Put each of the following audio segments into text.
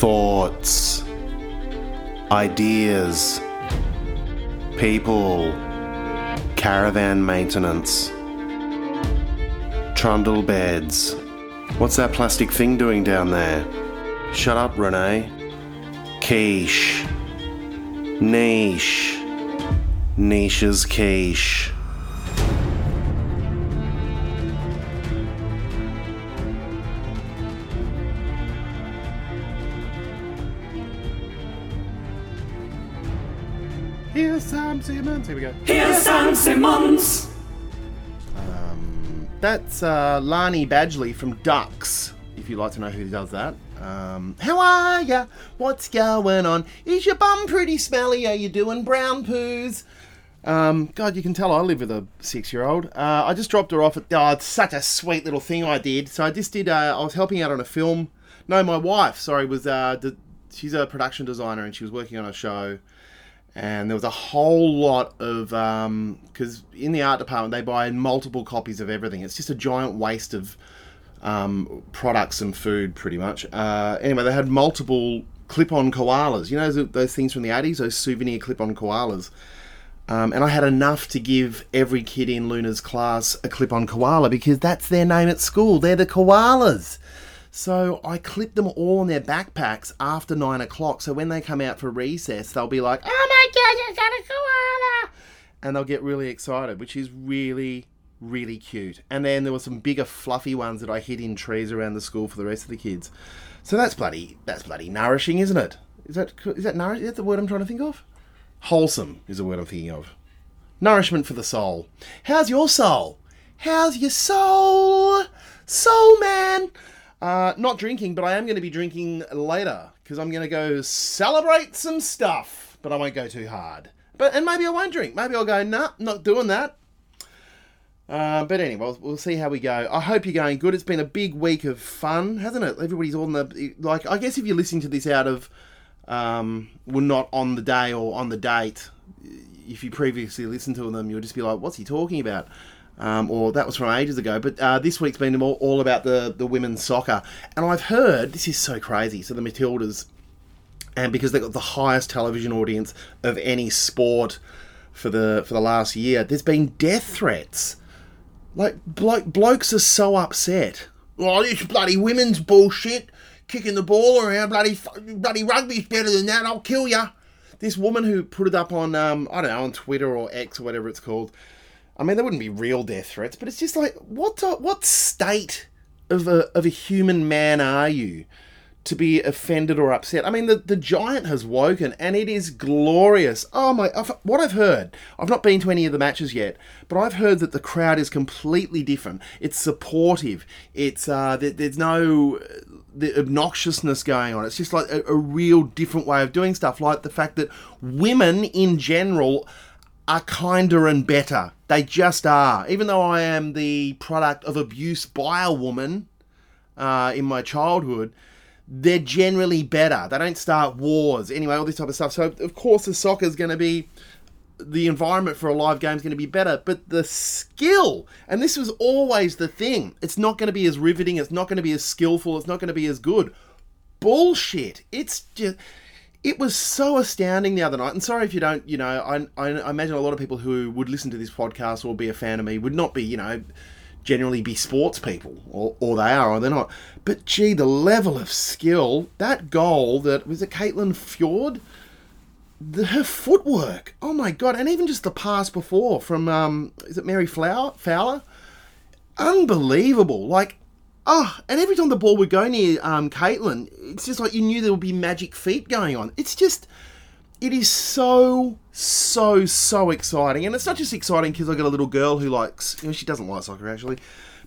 thoughts, ideas, people, caravan maintenance, trundle beds. What's that plastic thing doing down there? Shut up, Renee. Quiche. Niche. Niche's quiche. Simmons. Here we go. Here's Sam Simmons. That's uh, Lani Badgley from Ducks, if you'd like to know who does that. Um, how are ya? What's going on? Is your bum pretty smelly? Are you doing brown poos? Um, God, you can tell I live with a six-year-old. Uh, I just dropped her off at. Oh, it's such a sweet little thing I did. So I just did. Uh, I was helping out on a film. No, my wife. Sorry, was. Uh, d- she's a production designer and she was working on a show and there was a whole lot of because in the art department they buy multiple copies of everything. It's just a giant waste of um, products and food, pretty much. Uh, anyway, they had multiple clip-on koalas. You know those, those things from the eighties, those souvenir clip-on koalas. Um, and I had enough to give every kid in Luna's class a clip-on koala because that's their name at school. They're the koalas. So I clip them all in their backpacks after nine o'clock. So when they come out for recess, they'll be like, "Oh my god, you got a koala!" and they'll get really excited, which is really, really cute. And then there were some bigger, fluffy ones that I hid in trees around the school for the rest of the kids. So that's bloody, that's bloody nourishing, isn't it? Is that is that nourish? Is that the word I'm trying to think of? Wholesome is the word I'm thinking of. Nourishment for the soul. How's your soul? How's your soul? Soul man. Uh, not drinking, but I am going to be drinking later because I'm going to go celebrate some stuff, but I won't go too hard. But and maybe I won't drink. Maybe I'll go, nah, not doing that. Uh, but anyway, we'll, we'll see how we go. I hope you're going good. It's been a big week of fun, hasn't it? Everybody's on the like. I guess if you're listening to this out of, um, we're not on the day or on the date. If you previously listened to them, you'll just be like, "What's he talking about?" Um, or that was from ages ago. But uh, this week's been all, all about the the women's soccer, and I've heard this is so crazy. So the Matildas, and because they've got the highest television audience of any sport for the for the last year, there's been death threats. Like blo- blokes are so upset. Oh, this bloody women's bullshit, kicking the ball around. Bloody bloody rugby's better than that. I'll kill ya. This woman who put it up on um, I don't know on Twitter or X or whatever it's called. I mean, they wouldn't be real death threats, but it's just like what what state of a of a human man are you to be offended or upset? I mean, the the giant has woken, and it is glorious. Oh my! I've, what I've heard, I've not been to any of the matches yet, but I've heard that the crowd is completely different. It's supportive. It's uh, there, there's no the obnoxiousness going on. It's just like a, a real different way of doing stuff. Like the fact that women in general are kinder and better. They just are. Even though I am the product of abuse by a woman uh, in my childhood, they're generally better. They don't start wars. Anyway, all this type of stuff. So, of course, the soccer is going to be. The environment for a live game is going to be better, but the skill, and this was always the thing, it's not going to be as riveting, it's not going to be as skillful, it's not going to be as good. Bullshit. It's just it was so astounding the other night. And sorry if you don't, you know, I, I, imagine a lot of people who would listen to this podcast or be a fan of me would not be, you know, generally be sports people, or, or they are, or they're not. But gee, the level of skill, that goal that was it Caitlin Foord? The, her footwork, oh my god, and even just the pass before from um, is it Mary Flower Fowler? Unbelievable! Like Oh, and every time the ball would go near um, Caitlin, it's just like you knew there would be magic feet going on. It's just, it is so, so, so exciting. And it's not just exciting because I got a little girl who likes, you know, she doesn't like soccer actually,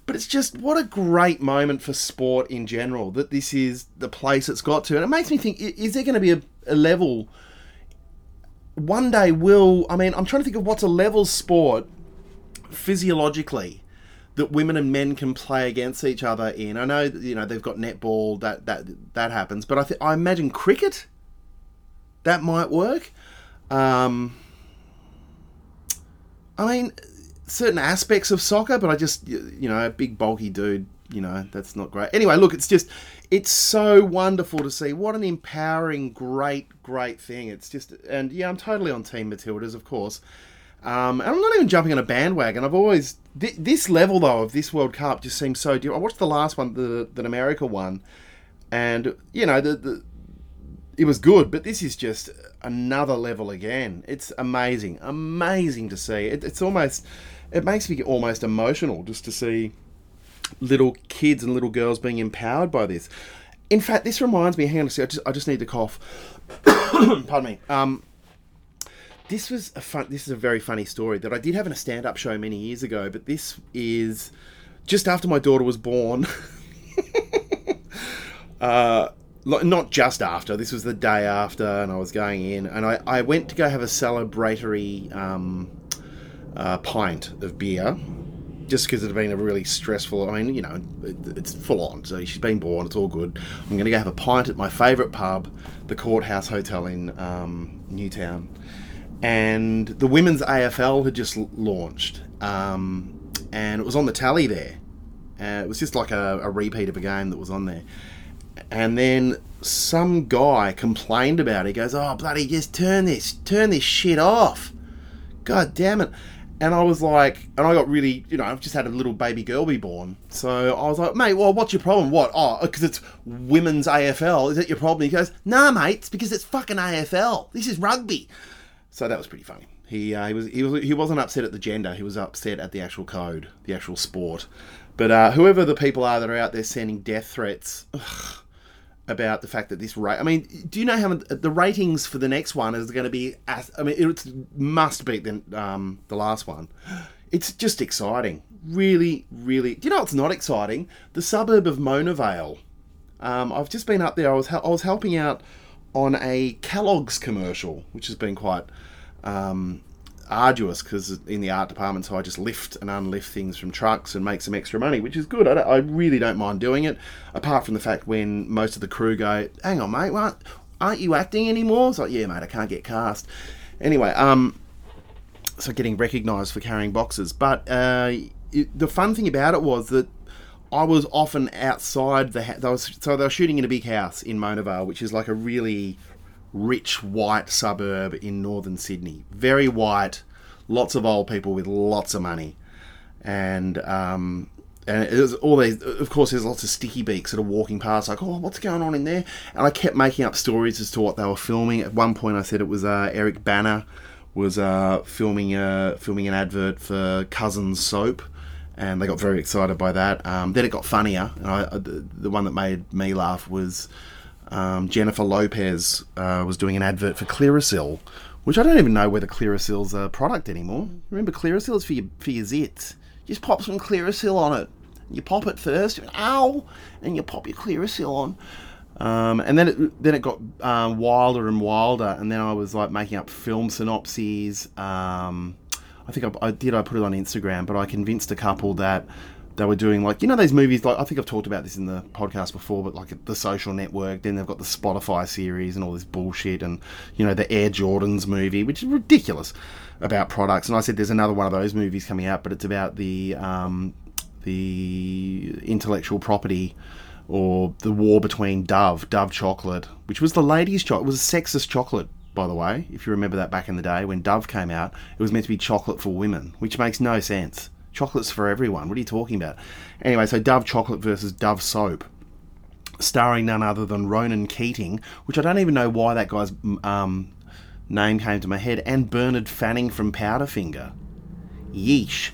but it's just what a great moment for sport in general that this is the place it's got to. And it makes me think, is there going to be a, a level, one day will, I mean, I'm trying to think of what's a level sport physiologically that women and men can play against each other in. I know you know they've got netball that that that happens, but I th- I imagine cricket that might work. Um, I mean, certain aspects of soccer, but I just you know a big bulky dude you know, that's not great. Anyway, look, it's just, it's so wonderful to see. What an empowering, great, great thing. It's just, and yeah, I'm totally on Team Matildas, of course. Um, and I'm not even jumping on a bandwagon. I've always th- this level though of this World Cup just seems so. Different. I watched the last one, the that America won, and you know the, the it was good, but this is just another level again. It's amazing, amazing to see. It, it's almost it makes me almost emotional just to see little kids and little girls being empowered by this. In fact, this reminds me. Hang on a second. I just, I just need to cough. Pardon me. Um, this was a fun. This is a very funny story that I did have in a stand-up show many years ago. But this is just after my daughter was born. uh, not just after. This was the day after, and I was going in, and I, I went to go have a celebratory um, uh, pint of beer. Just because it had been a really stressful, I mean, you know, it, it's full on. So she's been born, it's all good. I'm going to go have a pint at my favourite pub, the Courthouse Hotel in um, Newtown and the women's AFL had just launched, um, and it was on the tally there. Uh, it was just like a, a, repeat of a game that was on there. And then some guy complained about it. He goes, "Oh bloody, just turn this, turn this shit off! God damn it!" And I was like, and I got really, you know, I've just had a little baby girl be born. So I was like, mate, well, what's your problem? What? Oh, because it's women's AFL. Is that your problem? He goes, nah, mate, it's because it's fucking AFL. This is rugby. So that was pretty funny. He uh, he was he was he wasn't upset at the gender. He was upset at the actual code, the actual sport. But uh, whoever the people are that are out there sending death threats ugh, about the fact that this rate, I mean, do you know how the ratings for the next one is going to be? As, I mean, it must beat the um, the last one. It's just exciting, really, really. Do you know what's not exciting? The suburb of Mona Vale. Um, I've just been up there. I was I was helping out on a Kellogg's commercial, which has been quite um, arduous because in the art department, so I just lift and unlift things from trucks and make some extra money, which is good. I, I really don't mind doing it, apart from the fact when most of the crew go, "Hang on, mate, what? Aren't you acting anymore?" It's like, "Yeah, mate, I can't get cast." Anyway, um, so getting recognised for carrying boxes, but uh, it, the fun thing about it was that I was often outside the house. So they were shooting in a big house in Mona Vale, which is like a really rich white suburb in northern Sydney. Very white, lots of old people with lots of money, and um, and all these. Of course, there's lots of sticky beaks that are walking past, like, oh, what's going on in there? And I kept making up stories as to what they were filming. At one point, I said it was uh, Eric Bana was uh, filming uh, filming an advert for Cussons soap and they got very excited by that. Um, then it got funnier, and I, the, the, one that made me laugh was um, Jennifer Lopez uh, was doing an advert for Clearasil, which I don't even know whether Clearasil's a product anymore. Remember, Clearasil is for your, for your zits. Just pop some Clearasil on it. You pop it first, ow, and you pop your Clearasil on. Um, and then it then it got um, wilder and wilder, and then I was like making up film synopses. Um, I think I, I, did. I put it on Instagram, but I convinced a couple that they were doing like you know those movies. Like I think I've talked about this in the podcast before, but like the Social Network. Then they've got the Spotify series and all this bullshit, and you know the Air Jordans movie, which is ridiculous about products. And I said there's another one of those movies coming out, but it's about the um, the intellectual property or the war between Dove, Dove chocolate, which was the ladies' chocolate. It was a sexist chocolate by the way, if you remember that back in the day when Dove came out, it was meant to be chocolate for women, which makes no sense. Chocolate's for everyone. What are you talking about? Anyway, so Dove chocolate versus Dove soap, starring none other than Ronan Keating, which I don't even know why that guy's um, name came to my head, and Bernard Fanning from Powderfinger. Yeesh.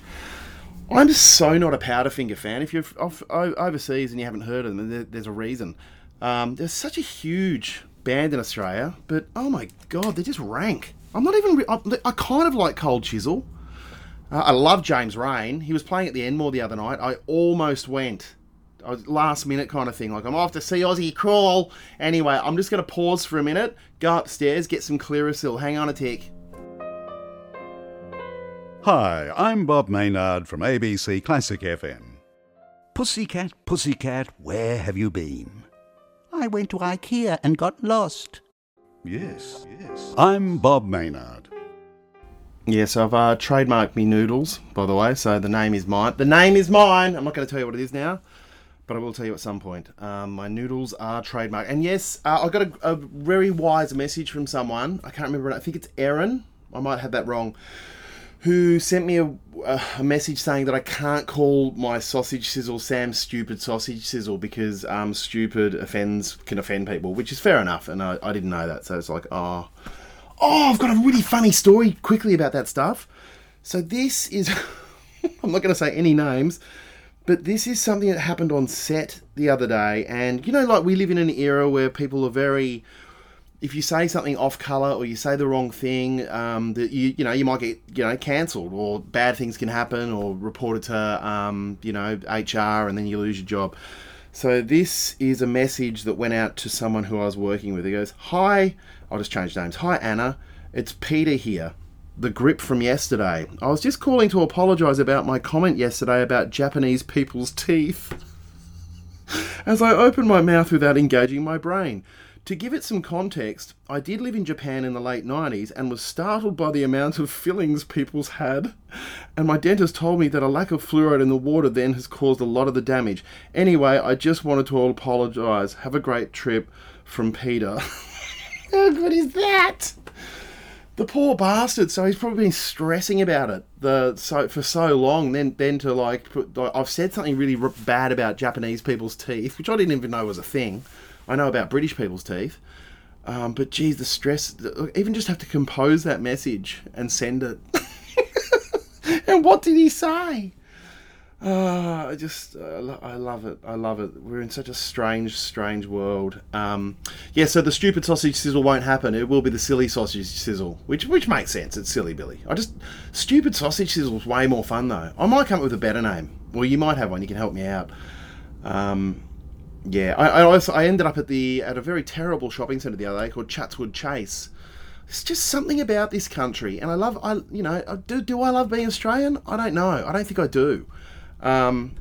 I'm so not a Powderfinger fan. If you're off, overseas and you haven't heard of them, there's a reason. Um, there's such a huge band in Australia, but oh my god, they're just rank. I'm not even. I, I kind of like Cold Chisel. Uh, I love James Reyne. He was playing at the Enmore the other night. I almost went. I was last minute kind of thing. Like I'm off to see Aussie crawl. Anyway, I'm just going to pause for a minute, go upstairs, get some Clearasil. Hang on a tick. Hi, I'm Bob Maynard from ABC Classic FM. Pussycat, pussycat, where have you been? I went to IKEA and got lost. Yes, yes. I'm Bob Maynard. Yes, I've uh, trademarked me noodles, by the way, so the name is mine. The name is mine! I'm not going to tell you what it is now. but I will tell you at some point. Um, my noodles are trademark. And yes, uh, I got a, a very wise message from someone. I can't remember. I think it's Erin. I might have that wrong. Who sent me a, a, message saying that I can't call my sausage sizzle Sam's stupid sausage sizzle because um, stupid offends can offend people, which is fair enough. And I, I didn't know that, so it's like, oh, oh, I've got a really funny story quickly about that stuff. So this is, I'm not going to say any names, but this is something that happened on set the other day. And, you know, like we live in an era where people are very, if you say something off color or you say the wrong thing, um, that you, you know, you might get, you know, cancelled or bad things can happen or reported to, um, you know, HR and then you lose your job. So this is a message that went out to someone who I was working with. He goes, Hi, I'll just change names. Hi, Anna. It's Peter here the grip from yesterday. I was just calling to apologise about my comment yesterday about Japanese people's teeth. As I opened my mouth without engaging my brain. To give it some context, I did live in Japan in the late 90s and was startled by the amount of fillings people's had. And my dentist told me that a lack of fluoride in the water then has caused a lot of the damage. Anyway, I just wanted to apologise. Have a great trip from Peter. How good is that? the poor bastard. So he's probably been stressing about it the so for so long. Then then to like, put, I've said something really r- bad about Japanese people's teeth, which I didn't even know was a thing. I know about British people's teeth, um, but geez, the stress. Even just have to compose that message and send it. and what did he say? Uh, I just, uh, I love it. I love it. We're in such a strange, strange world. Um, yeah, so the stupid sausage sizzle won't happen. It will be the silly sausage sizzle, which which makes sense. It's silly Billy. I just stupid sausage sizzle is way more fun though. I might come up with a better name. Well, you might have one. You can help me out. Um, yeah, I, I also I ended up at the at a very terrible shopping centre the other day called Chatswood Chase. It's just something about this country, and I love. I you know, do do I love being Australian? I don't know. I don't think I do. Um,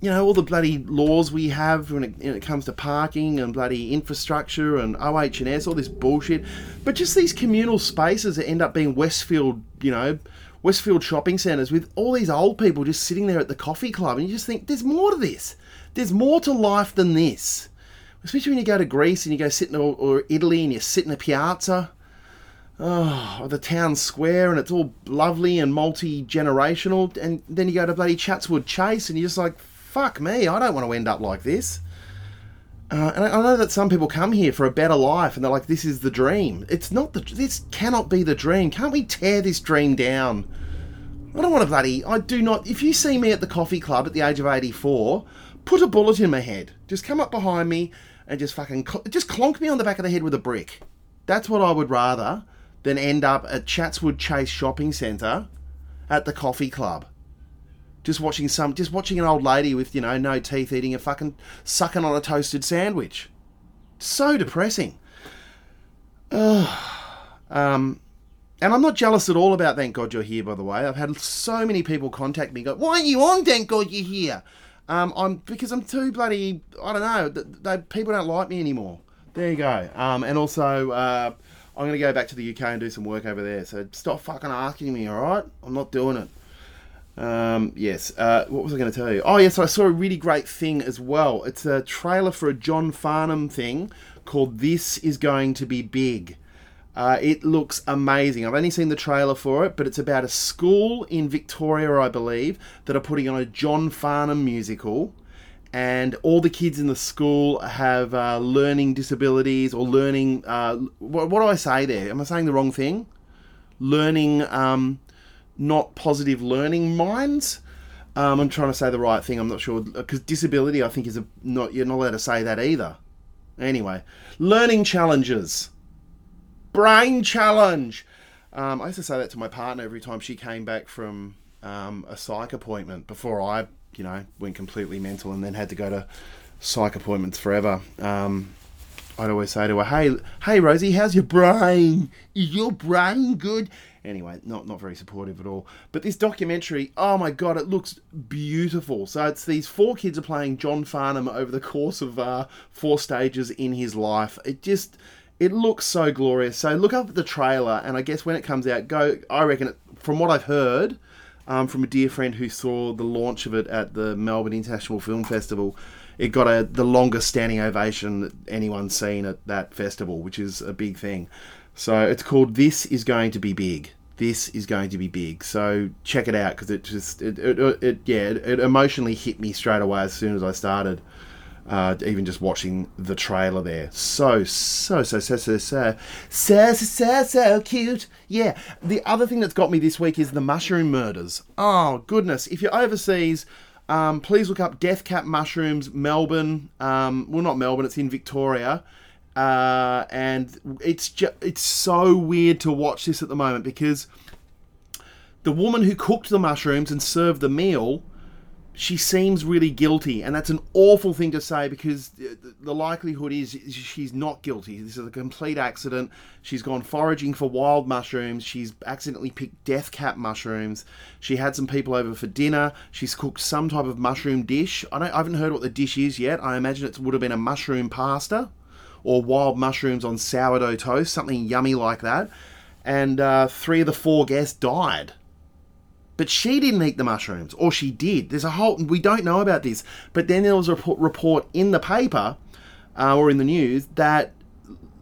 you know, all the bloody laws we have when it, when it, comes to parking and bloody infrastructure and OH&S, all this bullshit. But just these communal spaces that end up being Westfield, you know, Westfield shopping centres with all these old people just sitting there at the coffee club. And you just think, there's more to this. There's more to life than this. Especially when you go to Greece and you go sit in, or, or Italy and you sit in a piazza oh, the town square and it's all lovely and multi generational. And then you go to bloody Chatswood Chase and you're just like, fuck me, I don't want to end up like this. Uh, and I know that some people come here for a better life and they're like, this is the dream. It's not the, this cannot be the dream. Can't we tear this dream down? I don't want to bloody, I do not, if you see me at the coffee club at the age of 84, put a bullet in my head. Just come up behind me and just fucking, just clonk me on the back of the head with a brick. That's what I would rather than end up at Chatswood Chase Shopping Centre at the coffee club. Just watching some, just watching an old lady with you know no teeth eating a fucking sucking on a toasted sandwich. So depressing. Um, and I'm not jealous at all about Thank God You're Here, by the way. I've had so many people contact me, go, "Why aren't you on Thank God You're Here?" Um, I'm because I'm too bloody. I don't know. They, they, people don't like me anymore. There you go. Um, and also. Uh, I'm going to go back to the UK and do some work over there. So stop fucking asking me, all right? I'm not doing it. Um, yes. Uh, what was I going to tell you? Oh, yes, I saw a really great thing as well. It's a trailer for a John Farnham thing called This Is Going to Be Big. Uh, it looks amazing. I've only seen the trailer for it, but it's about a school in Victoria, I believe, that are putting on a John Farnham musical and all the kids in the school have uh, learning disabilities or learning. Uh, what, what, do I say there? Am I saying the wrong thing? Learning, um, not positive learning minds. Um, I'm trying to say the right thing. I'm not sure because disability, I think, is a not. You're not allowed to say that either. Anyway, learning challenges, brain challenge. Um, I used to say that to my partner every time she came back from um, a psych appointment before I you know, went completely mental and then had to go to psych appointments forever. Um, I'd always say to her, "Hey, hey, Rosie, how's your brain? Is your brain good?" Anyway, not not very supportive at all. But this documentary, oh my god, it looks beautiful. So it's these four kids are playing John Farnham over the course of uh, four stages in his life. It just it looks so glorious. So look up the trailer, and I guess when it comes out, go. I reckon, it, from what I've heard, um, from a dear friend who saw the launch of it at the Melbourne International Film Festival. it got a the longest standing ovation that anyone's seen at that festival, which is a big thing. So it's called "This Is Going to Be Big." This is going to be big. So check it out because it just it, it, it, yeah it, it emotionally hit me straight away as soon as I started. Uh, even just watching the trailer there, so so so so so so so so so so cute. Yeah. The other thing that's got me this week is the mushroom murders. Oh goodness! If you're overseas, um, please look up Death Cap Mushrooms, Melbourne. Um, well, not Melbourne. It's in Victoria, uh, and it's ju- it's so weird to watch this at the moment because the woman who cooked the mushrooms and served the meal she seems really guilty, and that's an awful thing to say because the likelihood is she's not guilty. This is a complete accident. She's gone foraging for wild mushrooms. She's accidentally picked death cap mushrooms. She had some people over for dinner. She's cooked some type of mushroom dish. I, I haven't heard what the dish is yet. I imagine it would have been a mushroom pasta or wild mushrooms on sourdough toast, something yummy like that. And uh, three of the four guests died but she didn't eat the mushrooms, or she did. There's a whole we don't know about this. But then there was a report in the paper uh, or in the news that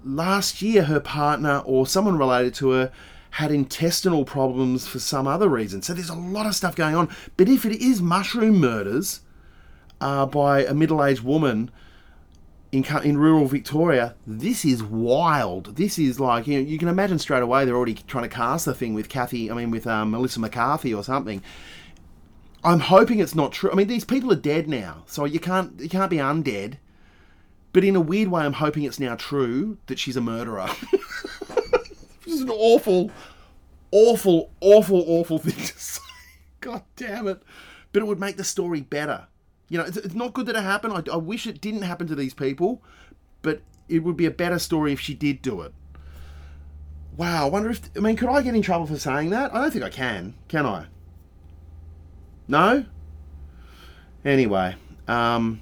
last year her partner or someone related to her had intestinal problems for some other reason. So there's a lot of stuff going on. But if it is mushroom murders uh, by a middle-aged woman in in rural Victoria, this is wild. This is like you know you can imagine straight away they're already trying to cast the thing with Kathy. I mean with um, Melissa McCarthy or something. I'm hoping it's not true. I mean these people are dead now, so you can't you can't be undead. But in a weird way, I'm hoping it's now true that she's a murderer. this is an awful, awful, awful, awful thing to say. God damn it! But it would make the story better. You know, it's, it's not good that it happened. I, I wish it didn't happen to these people, but it would be a better story if she did do it. Wow, I wonder if. I mean, could I get in trouble for saying that? I don't think I can. Can I? No? Anyway, um,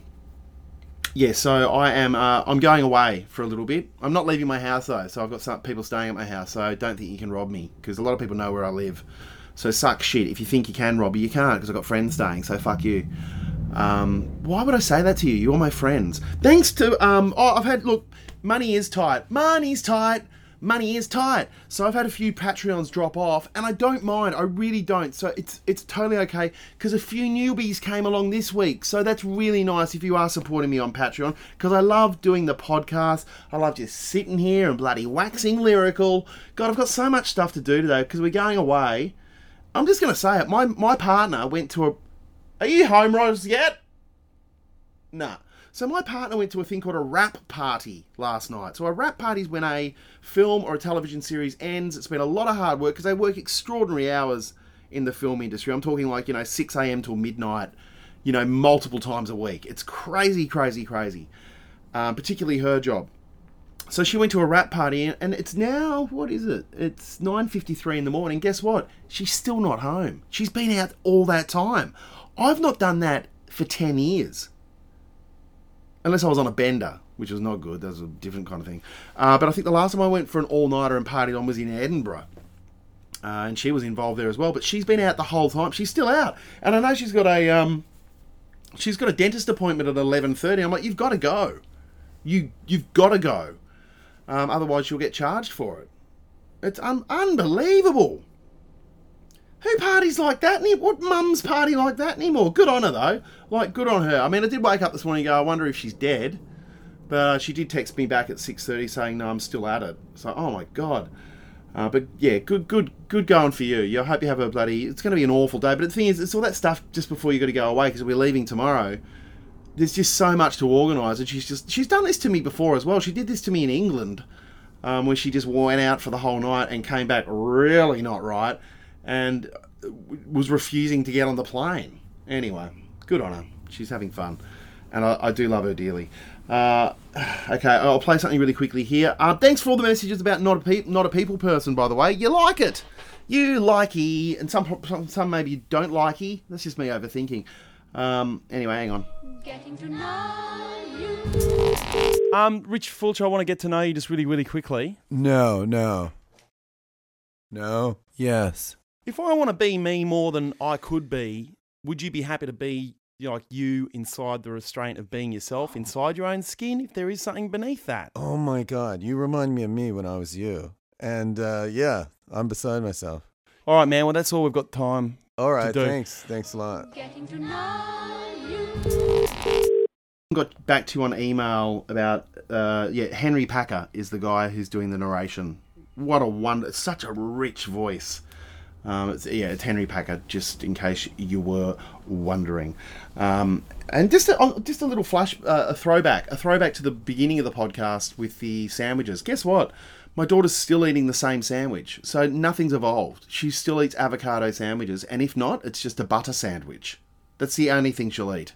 yeah, so I am. Uh, I'm going away for a little bit. I'm not leaving my house though, so I've got some people staying at my house. So I don't think you can rob me because a lot of people know where I live. So suck shit. If you think you can rob me, you can't because I've got friends staying. So fuck you. Um, why would I say that to you? You're my friends. Thanks to um, oh, I've had look, money is tight. Money's tight. Money is tight. So I've had a few Patreons drop off, and I don't mind. I really don't. So it's it's totally okay because a few newbies came along this week. So that's really nice if you are supporting me on Patreon because I love doing the podcast. I love just sitting here and bloody waxing lyrical. God, I've got so much stuff to do today because we're going away. I'm just gonna say it. My my partner went to a are you home, Rose, yet? Nah. So my partner went to a thing called a wrap party last night. So a wrap party is when a film or a television series ends. It's been a lot of hard work because they work extraordinary hours in the film industry. I'm talking like, you know, 6 a.m. till midnight, you know, multiple times a week. It's crazy, crazy, crazy. Um, particularly her job. So she went to a wrap party and it's now, what is it? It's 9.53 in the morning. Guess what? She's still not home. She's been out all that time. I've not done that for 10 years. Unless I was on a bender, which was not good. That was a different kind of thing. Uh, but I think the last time I went for an all nighter and partied on was in Edinburgh. Uh, and she was involved there as well. But she's been out the whole time. She's still out. And I know she's got a. Um, she's got a dentist appointment at 11.30. I'm like, you've got to go. You, you've got to go. Um, otherwise, you'll get charged for it. It's un- unbelievable. Who parties like that? What mum's party like that anymore? Good on her though. Like good on her. I mean, I did wake up this morning and go, I wonder if she's dead. But uh, she did text me back at six thirty saying, "No, I'm still at it." So, oh my god. Uh, but yeah, good, good, good going for you. You I hope you have a bloody. It's going to be an awful day. But the thing is, it's all that stuff just before you got to go away because we're leaving tomorrow. There's just so much to organise, and she's just she's done this to me before as well. She did this to me in England, um, where she just went out for the whole night and came back really not right and was refusing to get on the plane. Anyway, good on her. She's having fun, and I, I do love her dearly. Uh, okay, I'll play something really quickly here. Uh, thanks for all the messages about not a pe- not a people person. By the way, you like it, you likey, and some some, some maybe you don't likey. That's just me overthinking. Um, anyway, hang on. Getting to know you. Um, Rich Fulcher, I want to get to know you just really, really quickly. No, no. No. Yes. If I want to be me more than I could be, would you be happy to be you know, like you inside the restraint of being yourself, inside your own skin, if there is something beneath that. Oh my God, you remind me of me when I was you. And uh, yeah, I'm beside myself. All right, man. Well, that's all we've got time. All right, do. thanks. Thanks a lot. Getting to know you. Got back to you on email about uh, yeah, Henry Packer is the guy who's doing the narration. What a wonder! Such a rich voice. Um, it's, yeah, it's Henry Packer. Just in case you were wondering, um, and just a, just a little flash, uh, a throwback, a throwback to the beginning of the podcast with the sandwiches. Guess what? My daughter's still eating the same sandwich, so nothing's evolved. She still eats avocado sandwiches, and if not, it's just a butter sandwich. That's the only thing she'll eat.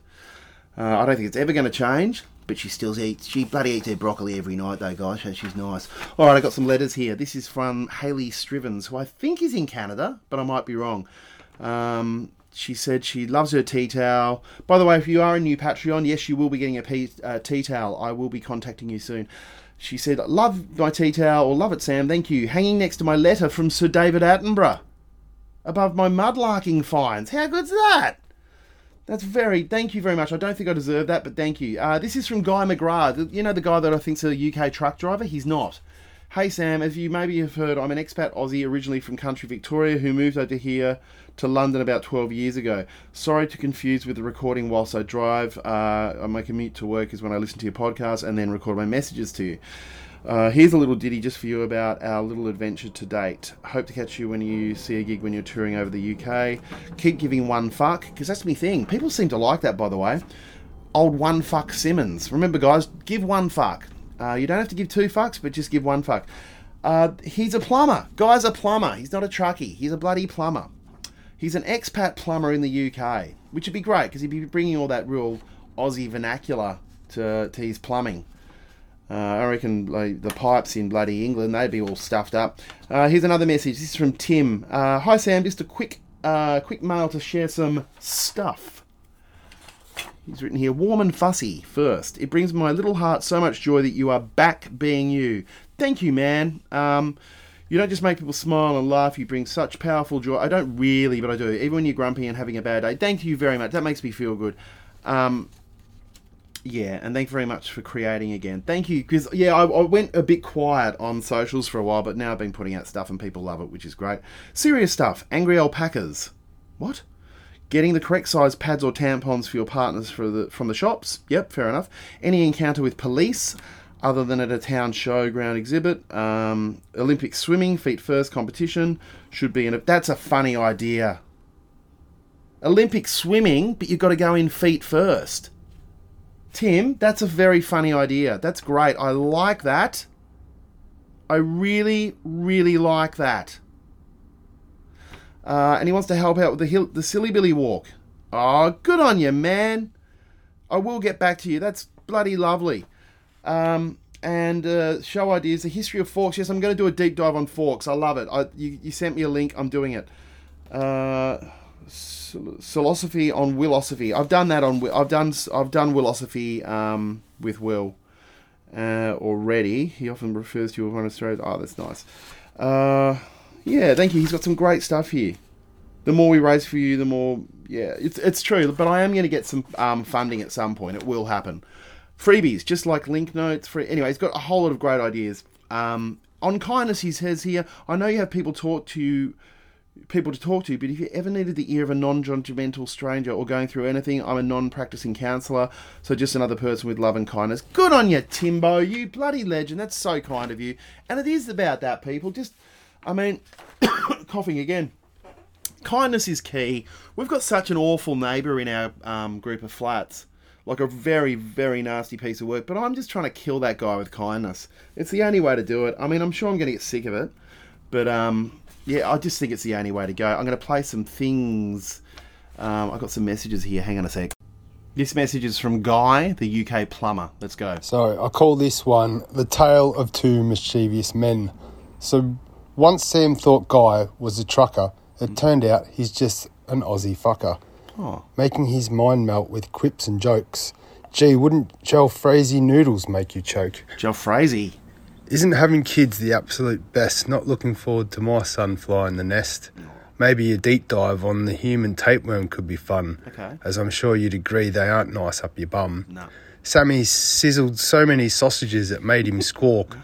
Uh, I don't think it's ever going to change, but she still eats. She bloody eats her broccoli every night, though, guys. So she's nice. All right, I got some letters here. This is from Haley Strivens, who I think is in Canada, but I might be wrong. Um, she said she loves her tea towel. By the way, if you are a new Patreon, yes, you will be getting a uh, tea towel. I will be contacting you soon. She said, "Love my tea towel, or love it, Sam. Thank you." Hanging next to my letter from Sir David Attenborough, above my mudlarking finds. How good's that? That's very. Thank you very much. I don't think I deserve that, but thank you. Uh, this is from Guy McGrath. You know the guy that I think's a UK truck driver. He's not. Hey Sam, as you maybe have heard, I'm an expat Aussie originally from country Victoria who moved over here to London about 12 years ago. Sorry to confuse with the recording whilst I drive. Uh, my commute to work is when I listen to your podcast and then record my messages to you. Uh, here's a little ditty just for you about our little adventure to date. Hope to catch you when you see a gig when you're touring over the UK. Keep giving one fuck, because that's me thing. People seem to like that, by the way. Old one fuck Simmons. Remember, guys, give one fuck. Uh, you don't have to give two fucks, but just give one fuck. Uh, he's a plumber. Guy's a plumber. He's not a truckie. He's a bloody plumber. He's an expat plumber in the UK, which would be great because he'd be bringing all that real Aussie vernacular to, to his plumbing. Uh, I reckon like the pipes in bloody England, they'd be all stuffed up. Uh, here's another message. This is from Tim. Uh, Hi Sam, just a quick, uh, quick mail to share some stuff. He's written here, warm and fussy. First, it brings my little heart so much joy that you are back being you. Thank you, man. Um, you don't just make people smile and laugh. You bring such powerful joy. I don't really, but I do. Even when you're grumpy and having a bad day. Thank you very much. That makes me feel good. Um, yeah, and thank you very much for creating again. Thank you, because yeah, I, I went a bit quiet on socials for a while, but now I've been putting out stuff and people love it, which is great. Serious stuff. Angry alpacas. What? Getting the correct size pads or tampons for your partners for the from the shops. Yep, fair enough. Any encounter with police, other than at a town showground exhibit. Um, Olympic swimming, feet first competition should be in. a. That's a funny idea. Olympic swimming, but you've got to go in feet first. Tim, that's a very funny idea. That's great. I like that. I really, really like that. Uh, and he wants to help out with the hill, the Silly Billy Walk. Oh, good on you, man. I will get back to you. That's bloody lovely. Um, and uh, show ideas, the history of forks. Yes, I'm going to do a deep dive on forks. I love it. I, you, you sent me a link. I'm doing it. Uh, philosophy on willosophy. I've done that on. I've done. I've done willosophy um, with Will uh, already. He often refers to one of Australia's. Oh, that's nice. Uh, yeah, thank you. He's got some great stuff here. The more we raise for you, the more. Yeah, it's it's true. But I am going to get some um, funding at some point. It will happen. Freebies, just like link notes. Free. Anyway, he's got a whole lot of great ideas. Um, on kindness, he says here. I know you have people talk to you people to talk to, but if you ever needed the ear of a non judgmental stranger or going through anything, I'm a non practicing counsellor, so just another person with love and kindness. Good on you, Timbo, you bloody legend. That's so kind of you. And it is about that, people. Just, I mean, coughing again. Kindness is key. We've got such an awful neighbour in our um, group of flats. Like a very, very nasty piece of work, but I'm just trying to kill that guy with kindness. It's the only way to do it. I mean, I'm sure I'm going to get sick of it, but um, yeah, I just think it's the only way to go. I'm going to play some things. Um, I've got some messages here. Hang on a sec. This message is from Guy, the UK plumber. Let's go. So I call this one The Tale of Two Mischievous Men. So once Sam thought Guy was a trucker, it turned out he's just an Aussie fucker. Oh. Making his mind melt with quips and jokes. Gee, wouldn't jalfrezi noodles make you choke? Jalfrezi. Isn't having kids the absolute best? Not looking forward to my son flying the nest. maybe a deep dive on the human tapeworm could be fun. Okay. As I'm sure you'd agree, they aren't nice up your bum. No. Sammy sizzled so many sausages it made him squawk.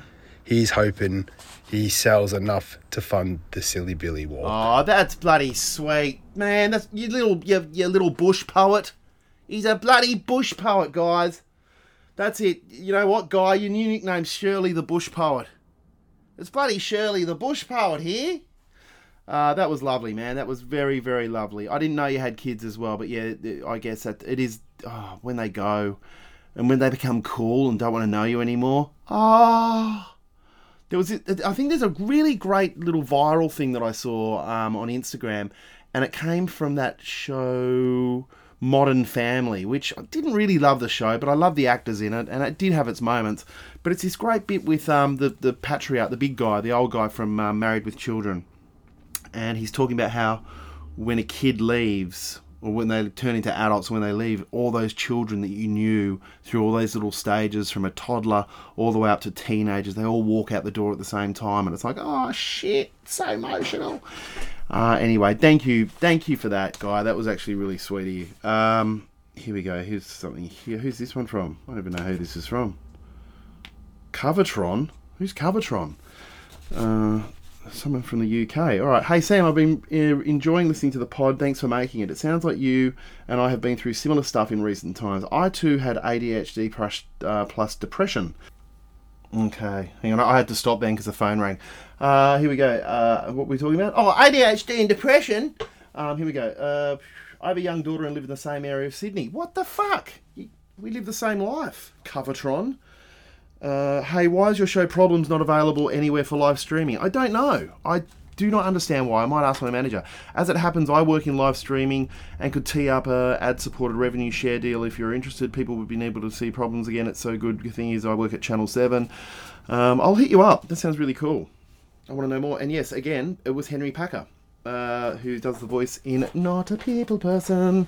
He's hoping he sells enough to fund the Silly Billy walk. Oh, that's bloody sweet, man. That's your little, you, you little bush poet. He's a bloody bush poet, guys. That's it. You know what, guy? Your new nickname's Shirley the Bush Poet. It's bloody Shirley the Bush Poet here. Uh, that was lovely, man. That was very, very lovely. I didn't know you had kids as well, but yeah, I guess that it is oh, when they go and when they become cool and don't want to know you anymore. Ah. There was, I think there's a really great little viral thing that I saw um, on Instagram, and it came from that show Modern Family, which I didn't really love the show, but I love the actors in it, and it did have its moments. But it's this great bit with um, the the patriarch, the big guy, the old guy from uh, Married with Children, and he's talking about how when a kid leaves or when they turn into adults, when they leave, all those children that you knew through all those little stages from a toddler all the way up to teenagers, they all walk out the door at the same time. And it's like, oh shit, so emotional. Uh, anyway, thank you. Thank you for that, guy. That was actually really sweet of you. Um, here we go. Here's something here. Who's this one from? I don't even know who this is from. Covertron? Who's Covertron? Uh, someone from the UK. All right. Hey, Sam, I've been uh, enjoying listening to the pod. Thanks for making it. It sounds like you and I have been through similar stuff in recent times. I too had ADHD plus, uh, plus depression. Okay, hang on. I had to stop then because the phone rang. Uh, here we go. Uh, what were we talking about? Oh, ADHD and depression. Um, here we go. Uh, I have a young daughter and live in the same area of Sydney. What the fuck? We live the same life. Covertron. Uh, hey, why is your show Problems not available anywhere for live streaming? I don't know. I do not understand why. I might ask my manager. As it happens, I work in live streaming and could tee up a ad-supported revenue share deal if you're interested. People would be able to see Problems again. It's so good. The thing is, I work at Channel Seven. Um, I'll hit you up. That sounds really cool. I want to know more. And yes, again, it was Henry Packer uh, who does the voice in Not a People Person.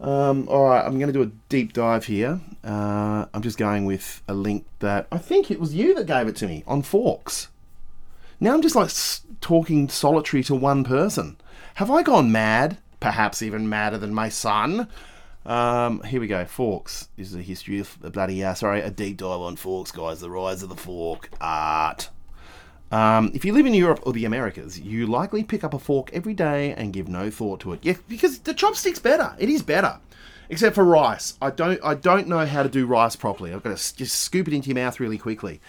Um, all right, I'm going to do a deep dive here. Uh, I'm just going with a link that I think it was you that gave it to me on Forks. Now I'm just like talking solitary to one person. Have I gone mad? Perhaps even madder than my son. Um, here we go. Forks. This is a history of a bloody uh, sorry, a deep dive on Forks, guys. The rise of the fork art. Um, if you live in Europe or the Americas, you likely pick up a fork every day and give no thought to it. Yeah, because the chopstick's better. It is better, except for rice. I don't. I don't know how to do rice properly. I've got to just scoop it into your mouth really quickly.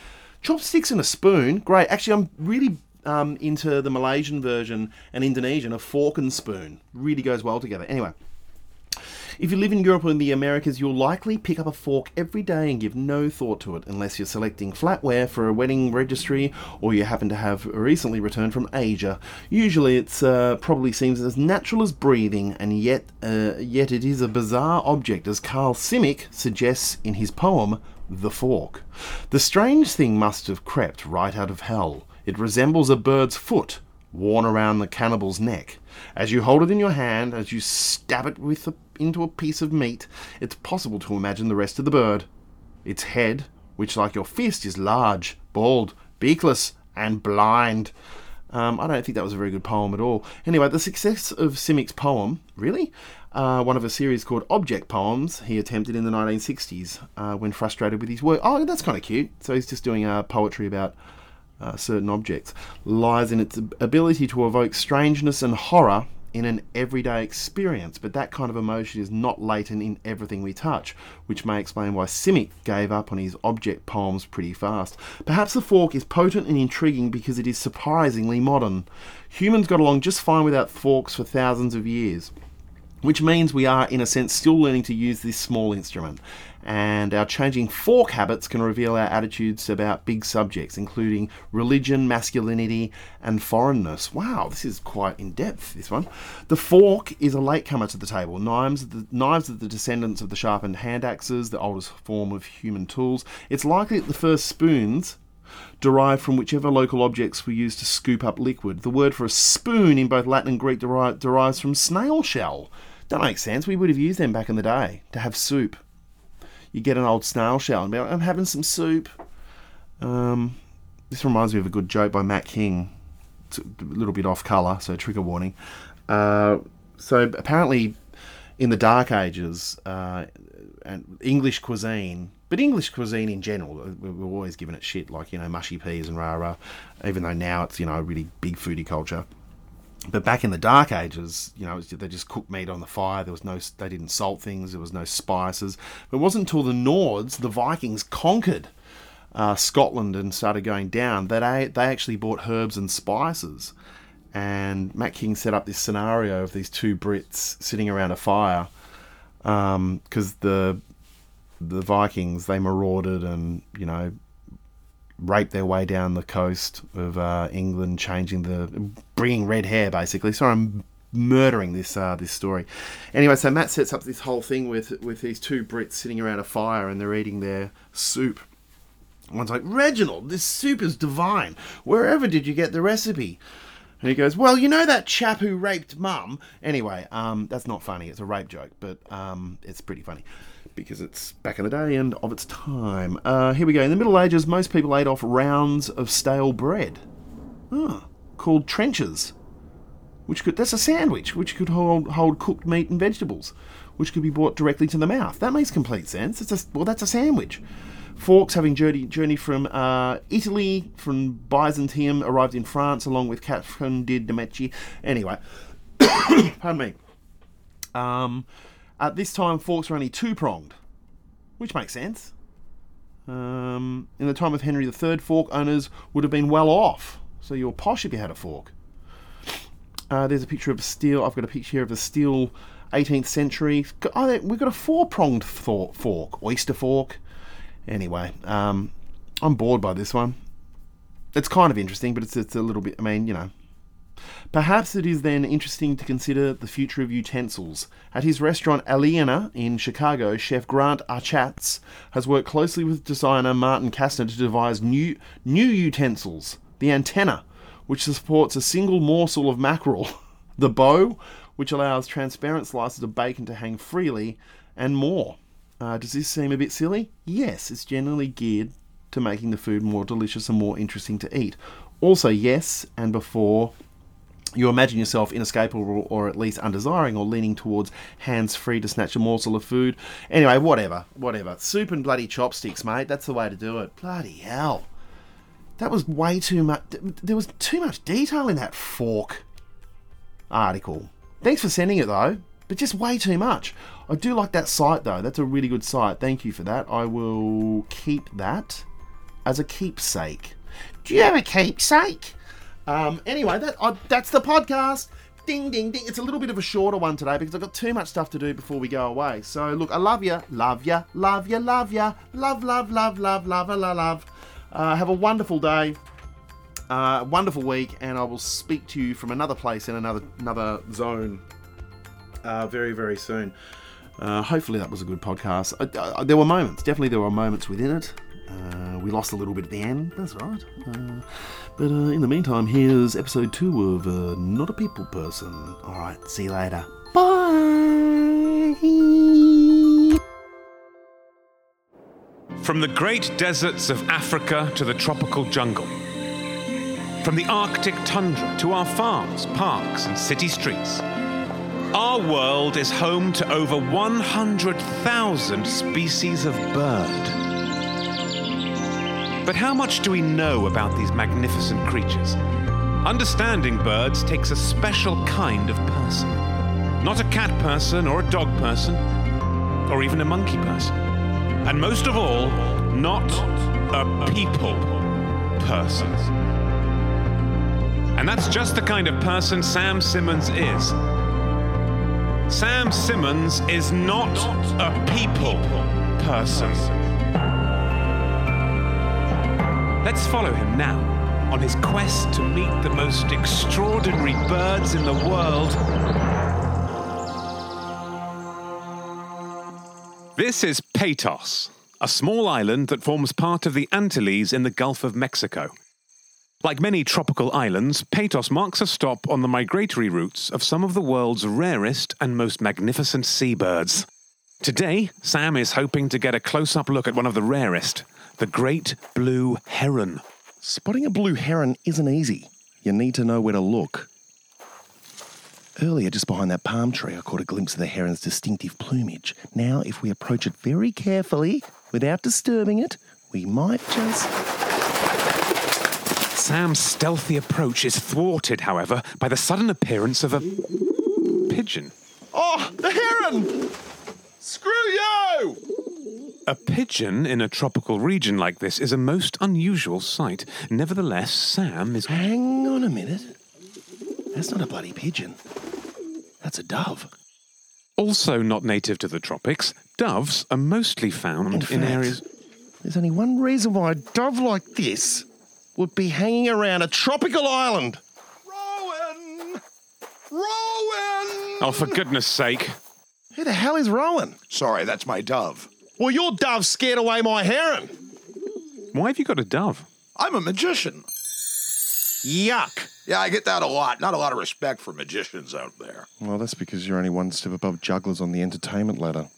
Chopsticks and a spoon, great. Actually, I'm really um, into the Malaysian version and Indonesian a fork and spoon. Really goes well together. Anyway. If you live in Europe or in the Americas, you'll likely pick up a fork every day and give no thought to it unless you're selecting flatware for a wedding registry or you happen to have recently returned from Asia. Usually it's uh, probably seems as natural as breathing and yet uh, yet it is a bizarre object as Carl Simic suggests in his poem The Fork. The strange thing must have crept right out of hell. It resembles a bird's foot worn around the cannibal's neck. As you hold it in your hand, as you stab it with a, into a piece of meat, it's possible to imagine the rest of the bird. Its head, which like your fist is large, bald, beakless, and blind. Um, I don't think that was a very good poem at all. Anyway, the success of Simic's poem, really? Uh, one of a series called Object Poems, he attempted in the 1960s uh, when frustrated with his work. Oh, that's kind of cute. So he's just doing uh, poetry about uh, certain objects, lies in its ability to evoke strangeness and horror in an everyday experience. But that kind of emotion is not latent in everything we touch, which may explain why Simic gave up on his object poems pretty fast. Perhaps the fork is potent and intriguing because it is surprisingly modern. Humans got along just fine without forks for thousands of years which means we are, in a sense, still learning to use this small instrument. And our changing fork habits can reveal our attitudes about big subjects, including religion, masculinity, and foreignness. Wow, this is quite in depth, this one. The fork is a latecomer to the table. Knives, are the, knives are the descendants of the sharpened hand axes, the oldest form of human tools. It's likely that the first spoons derived from whichever local objects were used to scoop up liquid. The word for a spoon in both Latin and Greek deri- derives from snail shell. That makes sense. We would have used them back in the day to have soup. You get an old snail shell and be like, I'm having some soup. Um, this reminds me of a good joke by Matt King. it's a little bit off colour, so trigger warning. Uh, so apparently, in the Dark Ages, uh, and English cuisine, but English cuisine in general, uh, we- we're always giving it shit, like you know mushy peas and rah rah. Even though now it's you know a really big foodie culture. But back in the Dark Ages, you know, they just cooked meat on the fire. There was no, they didn't salt things. There was no spices. But it wasn't until the Nords, the Vikings, conquered uh, Scotland and started going down that they, they actually bought herbs and spices. And Matt King set up this scenario of these two Brits sitting around a fire because the the Vikings they marauded and you know raped their way down the coast of uh, England, changing the bringing red hair basically. Sorry, I'm murdering this uh, this story. Anyway, so Matt sets up this whole thing with with these two Brits sitting around a fire and they're eating their soup. One's like, Reginald, this soup is divine. Wherever did you get the recipe? And he goes, Well, you know that chap who raped mum? Anyway, um, that's not funny. It's a rape joke, but um, it's pretty funny because it's back in the day and of its time. Uh, here we go. In the Middle Ages, most people ate off rounds of stale bread Ah, called trenchers, which could that's a sandwich which could hold, hold cooked meat and vegetables, which could be brought directly to the mouth. That makes complete sense. It's a, well, that's a sandwich. Forks, having journeyed journey from uh, Italy, from Byzantium, arrived in France along with Catherine de Medici. Anyway, pardon me. Um, at this time, forks were only two pronged, which makes sense. Um, in the time of Henry III, fork owners would have been well off, so you were posh if you had a fork. Uh, there's a picture of a steel. I've got a picture here of a steel 18th century. Oh, we've got a four pronged fork, oyster fork. Anyway, um, I'm bored by this one. It's kind of interesting, but it's, it's a little bit. I mean, you know. Perhaps it is then interesting to consider the future of utensils. At his restaurant Alinea in Chicago, chef Grant Achatz has worked closely with designer Martin Kastner to devise new new utensils. The antenna, which supports a single morsel of mackerel, the bow, which allows transparent slices of bacon to hang freely, and more. Uh, does this seem a bit silly? Yes, it's generally geared to making the food more delicious and more interesting to eat. Also, yes, and before you imagine yourself inescapable or at least undesiring or leaning towards hands free to snatch a morsel of food. Anyway, whatever, whatever. Soup and bloody chopsticks, mate. That's the way to do it. Bloody hell. That was way too much. There was too much detail in that fork article. Thanks for sending it though, but just way too much. I do like that site though. That's a really good site. Thank you for that. I will keep that as a keepsake. Do you have a keepsake? Um, anyway, that uh, that's the podcast. Ding, ding, ding. It's a little bit of a shorter one today because I've got too much stuff to do before we go away. So, look, I love you, love you, love you, love you, love, love, love, love, love, love, love. Uh, have a wonderful day, uh, wonderful week, and I will speak to you from another place in another another zone uh, very, very soon. Uh, hopefully, that was a good podcast. Uh, uh, there were moments, definitely, there were moments within it. Uh, we lost a little bit at the end, that's right. Uh, but uh, in the meantime, here's episode two of uh, Not a People Person. Alright, see you later. Bye! From the great deserts of Africa to the tropical jungle. From the Arctic tundra to our farms, parks, and city streets. Our world is home to over 100,000 species of bird. But how much do we know about these magnificent creatures? Understanding birds takes a special kind of person. Not a cat person or a dog person, or even a monkey person. And most of all, not a people person. And that's just the kind of person Sam Simmons is. Sam Simmons is not a people person. Let's follow him now on his quest to meet the most extraordinary birds in the world. This is Peytos, a small island that forms part of the Antilles in the Gulf of Mexico. Like many tropical islands, Peytos marks a stop on the migratory routes of some of the world's rarest and most magnificent seabirds. Today, Sam is hoping to get a close up look at one of the rarest, the great blue heron. Spotting a blue heron isn't easy. you need to know where to look. Earlier, just behind that palm tree, I caught a glimpse of the heron's distinctive plumage. Now, if we approach it very carefully, without disturbing it, we might just. Sam's stealthy approach is thwarted, however, by the sudden appearance of a pigeon. Oh, the heron! Screw you! A pigeon in a tropical region like this is a most unusual sight. Nevertheless, Sam is. Hang on a minute. That's not a bloody pigeon. That's a dove. Also not native to the tropics, doves are mostly found in, fact, areas. There's only one reason why a dove like this would be hanging around a tropical island. Rowan! Rowan! Oh, for goodness sake. Who the hell is Rowan? Sorry, that's my dove. Well, your dove scared away my heron. Why have you got a dove? I'm a magician. Yuck. Yeah, I get that a lot. Not a lot of respect for magicians out there. Well, that's because you're only one step above jugglers on the entertainment ladder.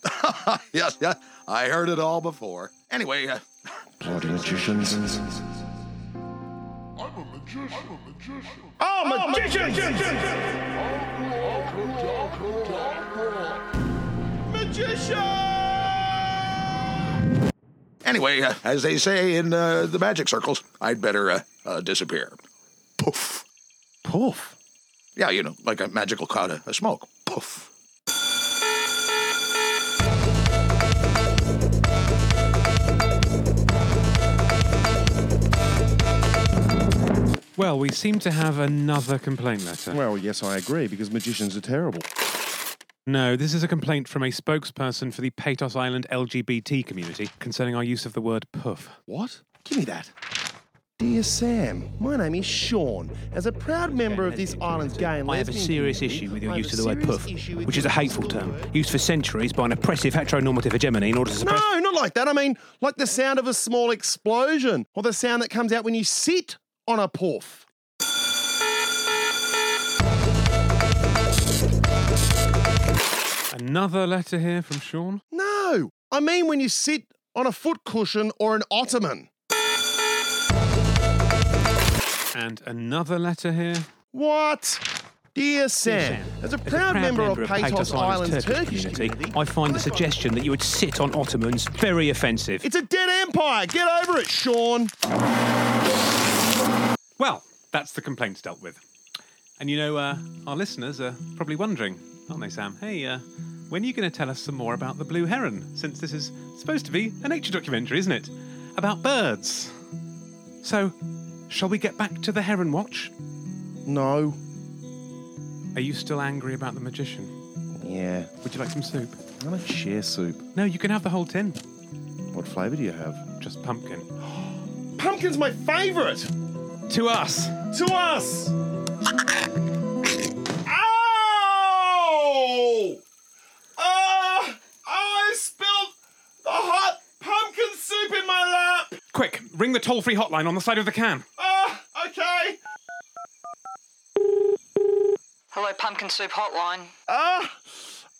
yes, yeah, I heard it all before. Anyway, uh, Bloody magicians. I'm a magician. I'm a magician. Oh, magicians! Magician! magician! Anyway, uh, as they say in uh, the magic circles, I'd better uh, uh, disappear. Poof. Poof. Yeah, you know, like a magical cloud of of smoke. Poof. Well, we seem to have another complaint letter. Well, yes, I agree, because magicians are terrible. No, this is a complaint from a spokesperson for the Patos Island LGBT community concerning our use of the word puff. What? Give me that. Dear Sam, my name is Sean. As a proud member of this island's gay and I have a lesbian serious community, issue with your I have use of the word serious puff, issue with which is a your hateful use of the term word- used for centuries by an oppressive heteronormative hegemony in order to suppress. No, not like that. I mean, like the sound of a small explosion, or the sound that comes out when you sit on a puff. Another letter here from Sean. No, I mean when you sit on a foot cushion or an ottoman. And another letter here. What? Dear Sam, as a proud, member, of Patos Island's Turkish community, I find the suggestion that you would sit on ottomans very offensive. it's a dead empire. Get over it, Sean. Well, that's the complaints dealt with. And you know, uh, our listeners are probably wondering, aren't they, Sam? Hey, uh, when are you going to tell us some more about the blue heron? Since this is supposed to be a nature documentary, isn't it? About birds. So, shall we get back to the heron watch? No. Are you still angry about the magician? Yeah. Would you like some soup? I like share soup. No, you can have the whole tin. What flavour do you have? Just pumpkin. Pumpkin's my favourite. To us. To us. Quick, ring the toll free hotline on the side of the can. Ah, okay. Hello, Pumpkin Soup Hotline. Ah,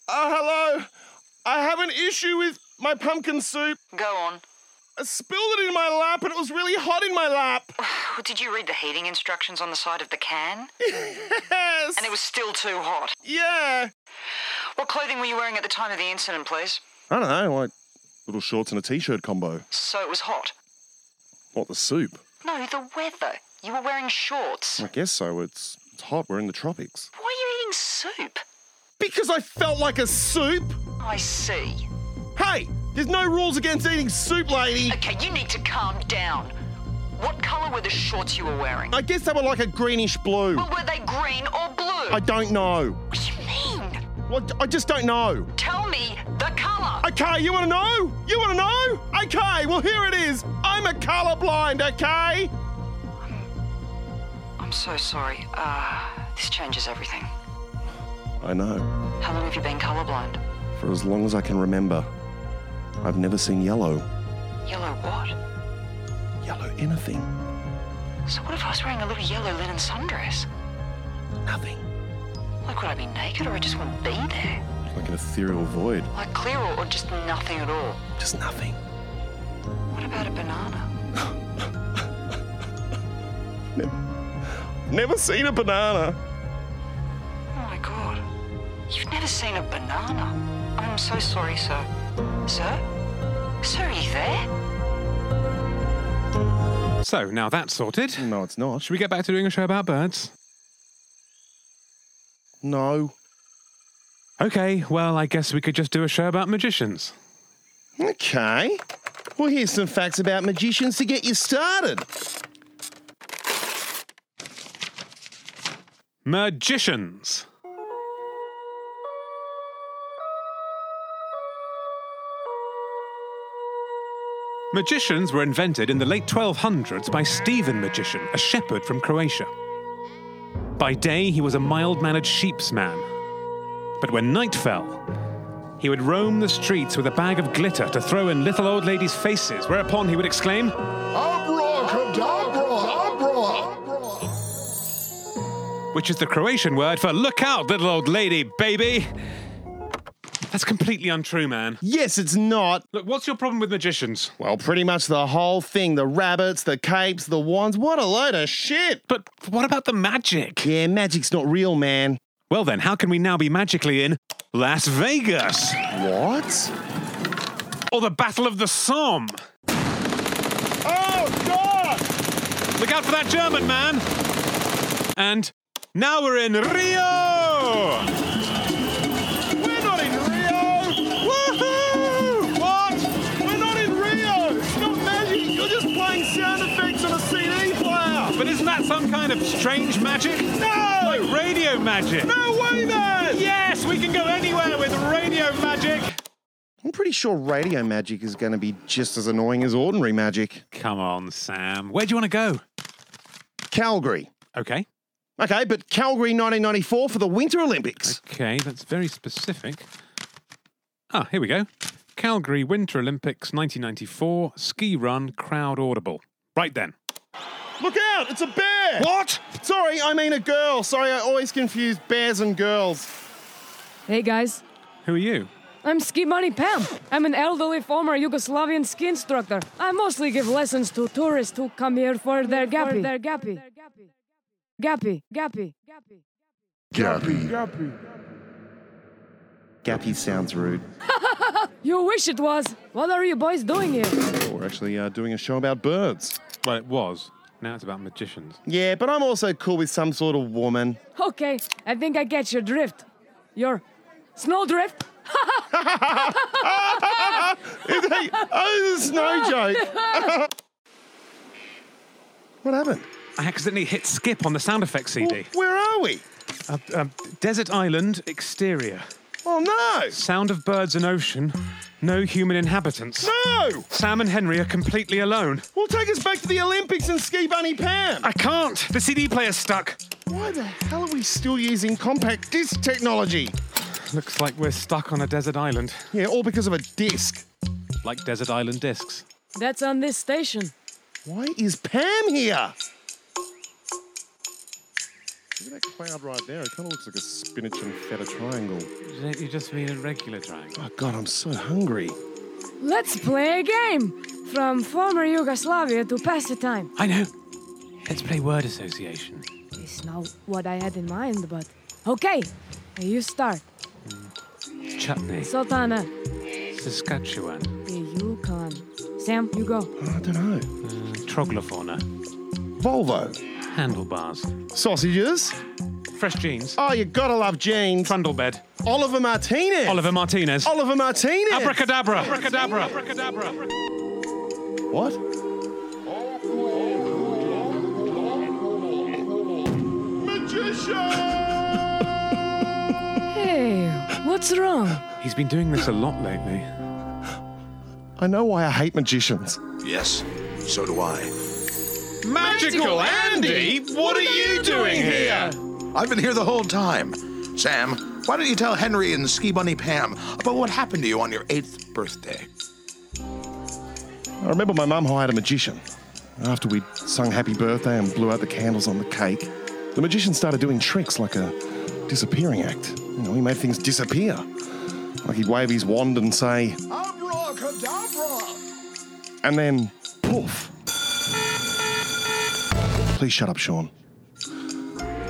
uh, hello. I have an issue with my pumpkin soup. Go on. I spilled it in my lap and it was really hot in my lap. Did you read the heating instructions on the side of the can? Yes. And it was still too hot. Yeah. What clothing were you wearing at the time of the incident, please? I don't know, like little shorts and a t-shirt combo. So it was hot. What the soup? No, the weather. You were wearing shorts. I guess so. It's it's hot. We're in the tropics. Why are you eating soup? Because I felt like a soup. I see. Hey, there's no rules against eating soup, lady. Okay, you need to calm down. What colour were the shorts you were wearing? I guess they were like a greenish blue. Well, were they green or blue? I don't know. What do you mean? Well, I just don't know. Tell me the colour. Okay, you want to know? You want to know? Okay, well here it is. I'm a colorblind. Okay. I'm so sorry. Uh, this changes everything. I know. How long have you been colourblind? For as long as I can remember, I've never seen yellow. Yellow what? Yellow anything. So what if I was wearing a little yellow linen sundress? Nothing. Like, would I be naked or I just wouldn't be there? Like an ethereal void. Like clear or, or just nothing at all? Just nothing. What about a banana? Never seen a banana. Oh my god. You've never seen a banana. I'm so sorry, sir. Sir? Sir, are you there? So, now that's sorted. No, it's not. Should we get back to doing a show about birds? No. Okay, well, I guess we could just do a show about magicians. Okay. Well, here's some facts about magicians to get you started. Magicians. Magicians were invented in the late 1200s by Stephen Magician, a shepherd from Croatia. By day, he was a mild mannered sheep's man. But when night fell, he would roam the streets with a bag of glitter to throw in little old ladies' faces, whereupon he would exclaim, Abracadabra, abra. which is the Croatian word for look out, little old lady, baby. That's completely untrue, man. Yes, it's not. Look, what's your problem with magicians? Well, pretty much the whole thing the rabbits, the capes, the wands. What a load of shit. But what about the magic? Yeah, magic's not real, man. Well, then, how can we now be magically in Las Vegas? What? Or the Battle of the Somme? Oh, God! Look out for that German man! And now we're in Rio! Some kind of strange magic? No! Like radio magic? No way, man! Yes, we can go anywhere with radio magic! I'm pretty sure radio magic is going to be just as annoying as ordinary magic. Come on, Sam. Where do you want to go? Calgary. Okay. Okay, but Calgary 1994 for the Winter Olympics. Okay, that's very specific. Ah, here we go. Calgary Winter Olympics 1994, ski run, crowd audible. Right then. Look out! It's a bear! What? Sorry, I mean a girl. Sorry, I always confuse bears and girls. Hey guys, Who are you? I'm Ski Bunny Pam. I'm an elderly former Yugoslavian ski instructor. I mostly give lessons to tourists who come here for their gappy. Their gappy. Gappy. Gappy. Gappy. Gappy sounds rude. You wish it was. What are you boys doing here? We're actually uh, doing a show about birds. Well, it was. Now it's about magicians. Yeah, but I'm also cool with some sort of woman. Okay, I think I get your drift. Your snowdrift? oh, it's a snow joke. what happened? I accidentally hit skip on the sound effects CD. Where are we? Uh, um, desert island, exterior. Oh no! Sound of birds and ocean. No human inhabitants. No! Sam and Henry are completely alone. Well, take us back to the Olympics and Ski Bunny Pam. I can't. The CD player's stuck. Why the hell are we still using compact disc technology? Looks like we're stuck on a desert island. Yeah, all because of a disc. Like desert island discs. That's on this station. Why is Pam here? Look at that cloud right there. It kind of looks like a spinach and feta triangle. You just mean a regular triangle? Oh, God, I'm so hungry. Let's play a game. From former Yugoslavia to pass the time. I know. Let's play word association. It's not what I had in mind, but. Okay, you start. Chutney. Sultana, Saskatchewan. the Yukon. Sam, you go. I don't know. Uh, troglofauna. Volvo. Handlebars. Sausages. Fresh jeans. Oh, you gotta love jeans. Trundle bed. Oliver Martinez. Oliver Martinez. Oliver Martinez. Abracadabra. Abracadabra. Abracadabra. What? Magician! Hey, what's wrong? He's been doing this a lot lately. I know why I hate magicians. Yes, so do I. Magical Andy? What are you doing here? I've been here the whole time. Sam, why don't you tell Henry and Ski Bunny Pam about what happened to you on your eighth birthday? I remember my mum hired a magician. After we'd sung happy birthday and blew out the candles on the cake, the magician started doing tricks like a disappearing act. You know, he made things disappear. Like he'd wave his wand and say, Abracadabra! and then poof. Please shut up, Sean.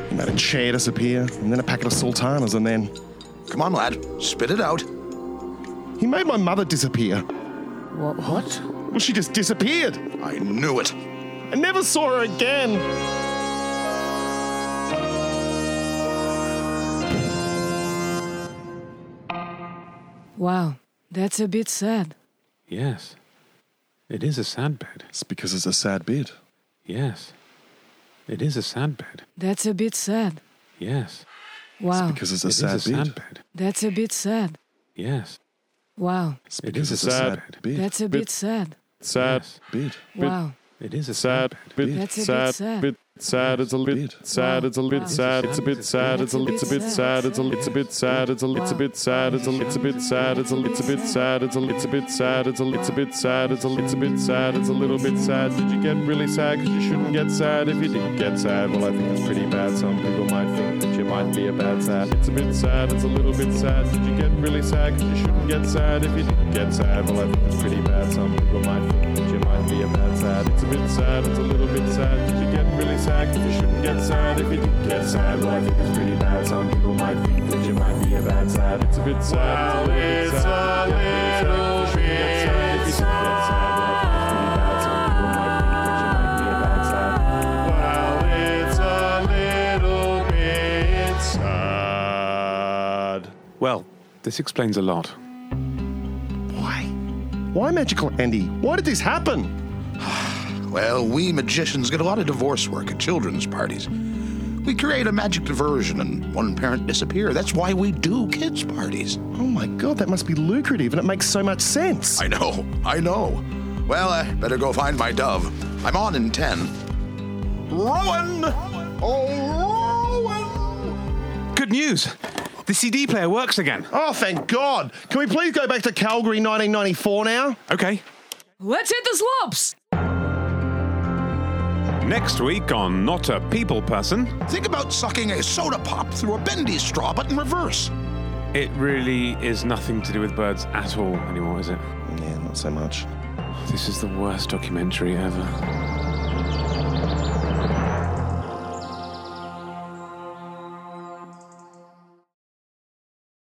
He made a chair disappear, and then a packet of sultanas, and then. Come on, lad. Spit it out. He made my mother disappear. What? What? Well, she just disappeared. I knew it. I never saw her again. Wow, that's a bit sad. Yes. It is a sad bed. It's because it's a sad bit. Yes. It is a sad bed. That's a bit sad. Yes. Wow, Because it's a It is sad a bit. sad bed. that's a bit sad. Yes. Wow, It's It because is it's a a sad sad bit. that's a bit sad. Sad Yes. bit. Wow, It is a sad bed. that's a bit sad. bit sad. It's a bit sad. It's a bit sad. It's a bit sad. It's a it's a bit sad. It's a it's a bit sad. It's a it's a bit sad. It's a it's a bit sad. It's a it's a bit sad. It's a it's a bit sad. It's a it's a bit sad. It's a it's a bit sad. It's a little bit sad. Did you get really sad? Because you shouldn't get sad if you didn't get sad. Well, I think it's pretty bad. Some people might think that you might be a bad sad. It's a bit sad. It's a little bit sad. Did you get really sad? Because you shouldn't get sad if you didn't get sad. Well, I think it's pretty bad. Some people might think that you might be a bad sad. It's a bit sad. It's a little bit sad. Did you get really sad, cause you shouldn't get sad. If you do get sad, I think it's pretty bad. Some people might think that you might be a bad sad. It's a bit sad. Well, it's, it's a sad. a little bit. Well, this explains a lot. Why? Why Magical Andy? Why did this happen? Well, we magicians get a lot of divorce work at children's parties. We create a magic diversion and one parent disappear. That's why we do kids' parties. Oh my god, that must be lucrative and it makes so much sense. I know, I know. Well, I better go find my dove. I'm on in 10. Rowan! Oh, Rowan! Good news! The CD player works again. Oh, thank God. Can we please go back to Calgary 1994 now? Okay. let's hit the slopes. Next week on Not a People Person, Think about sucking a soda pop through a bendy straw, but in reverse. it really is nothing to do with birds at all anymore, is it? Yeah, not so much. This is the worst documentary ever.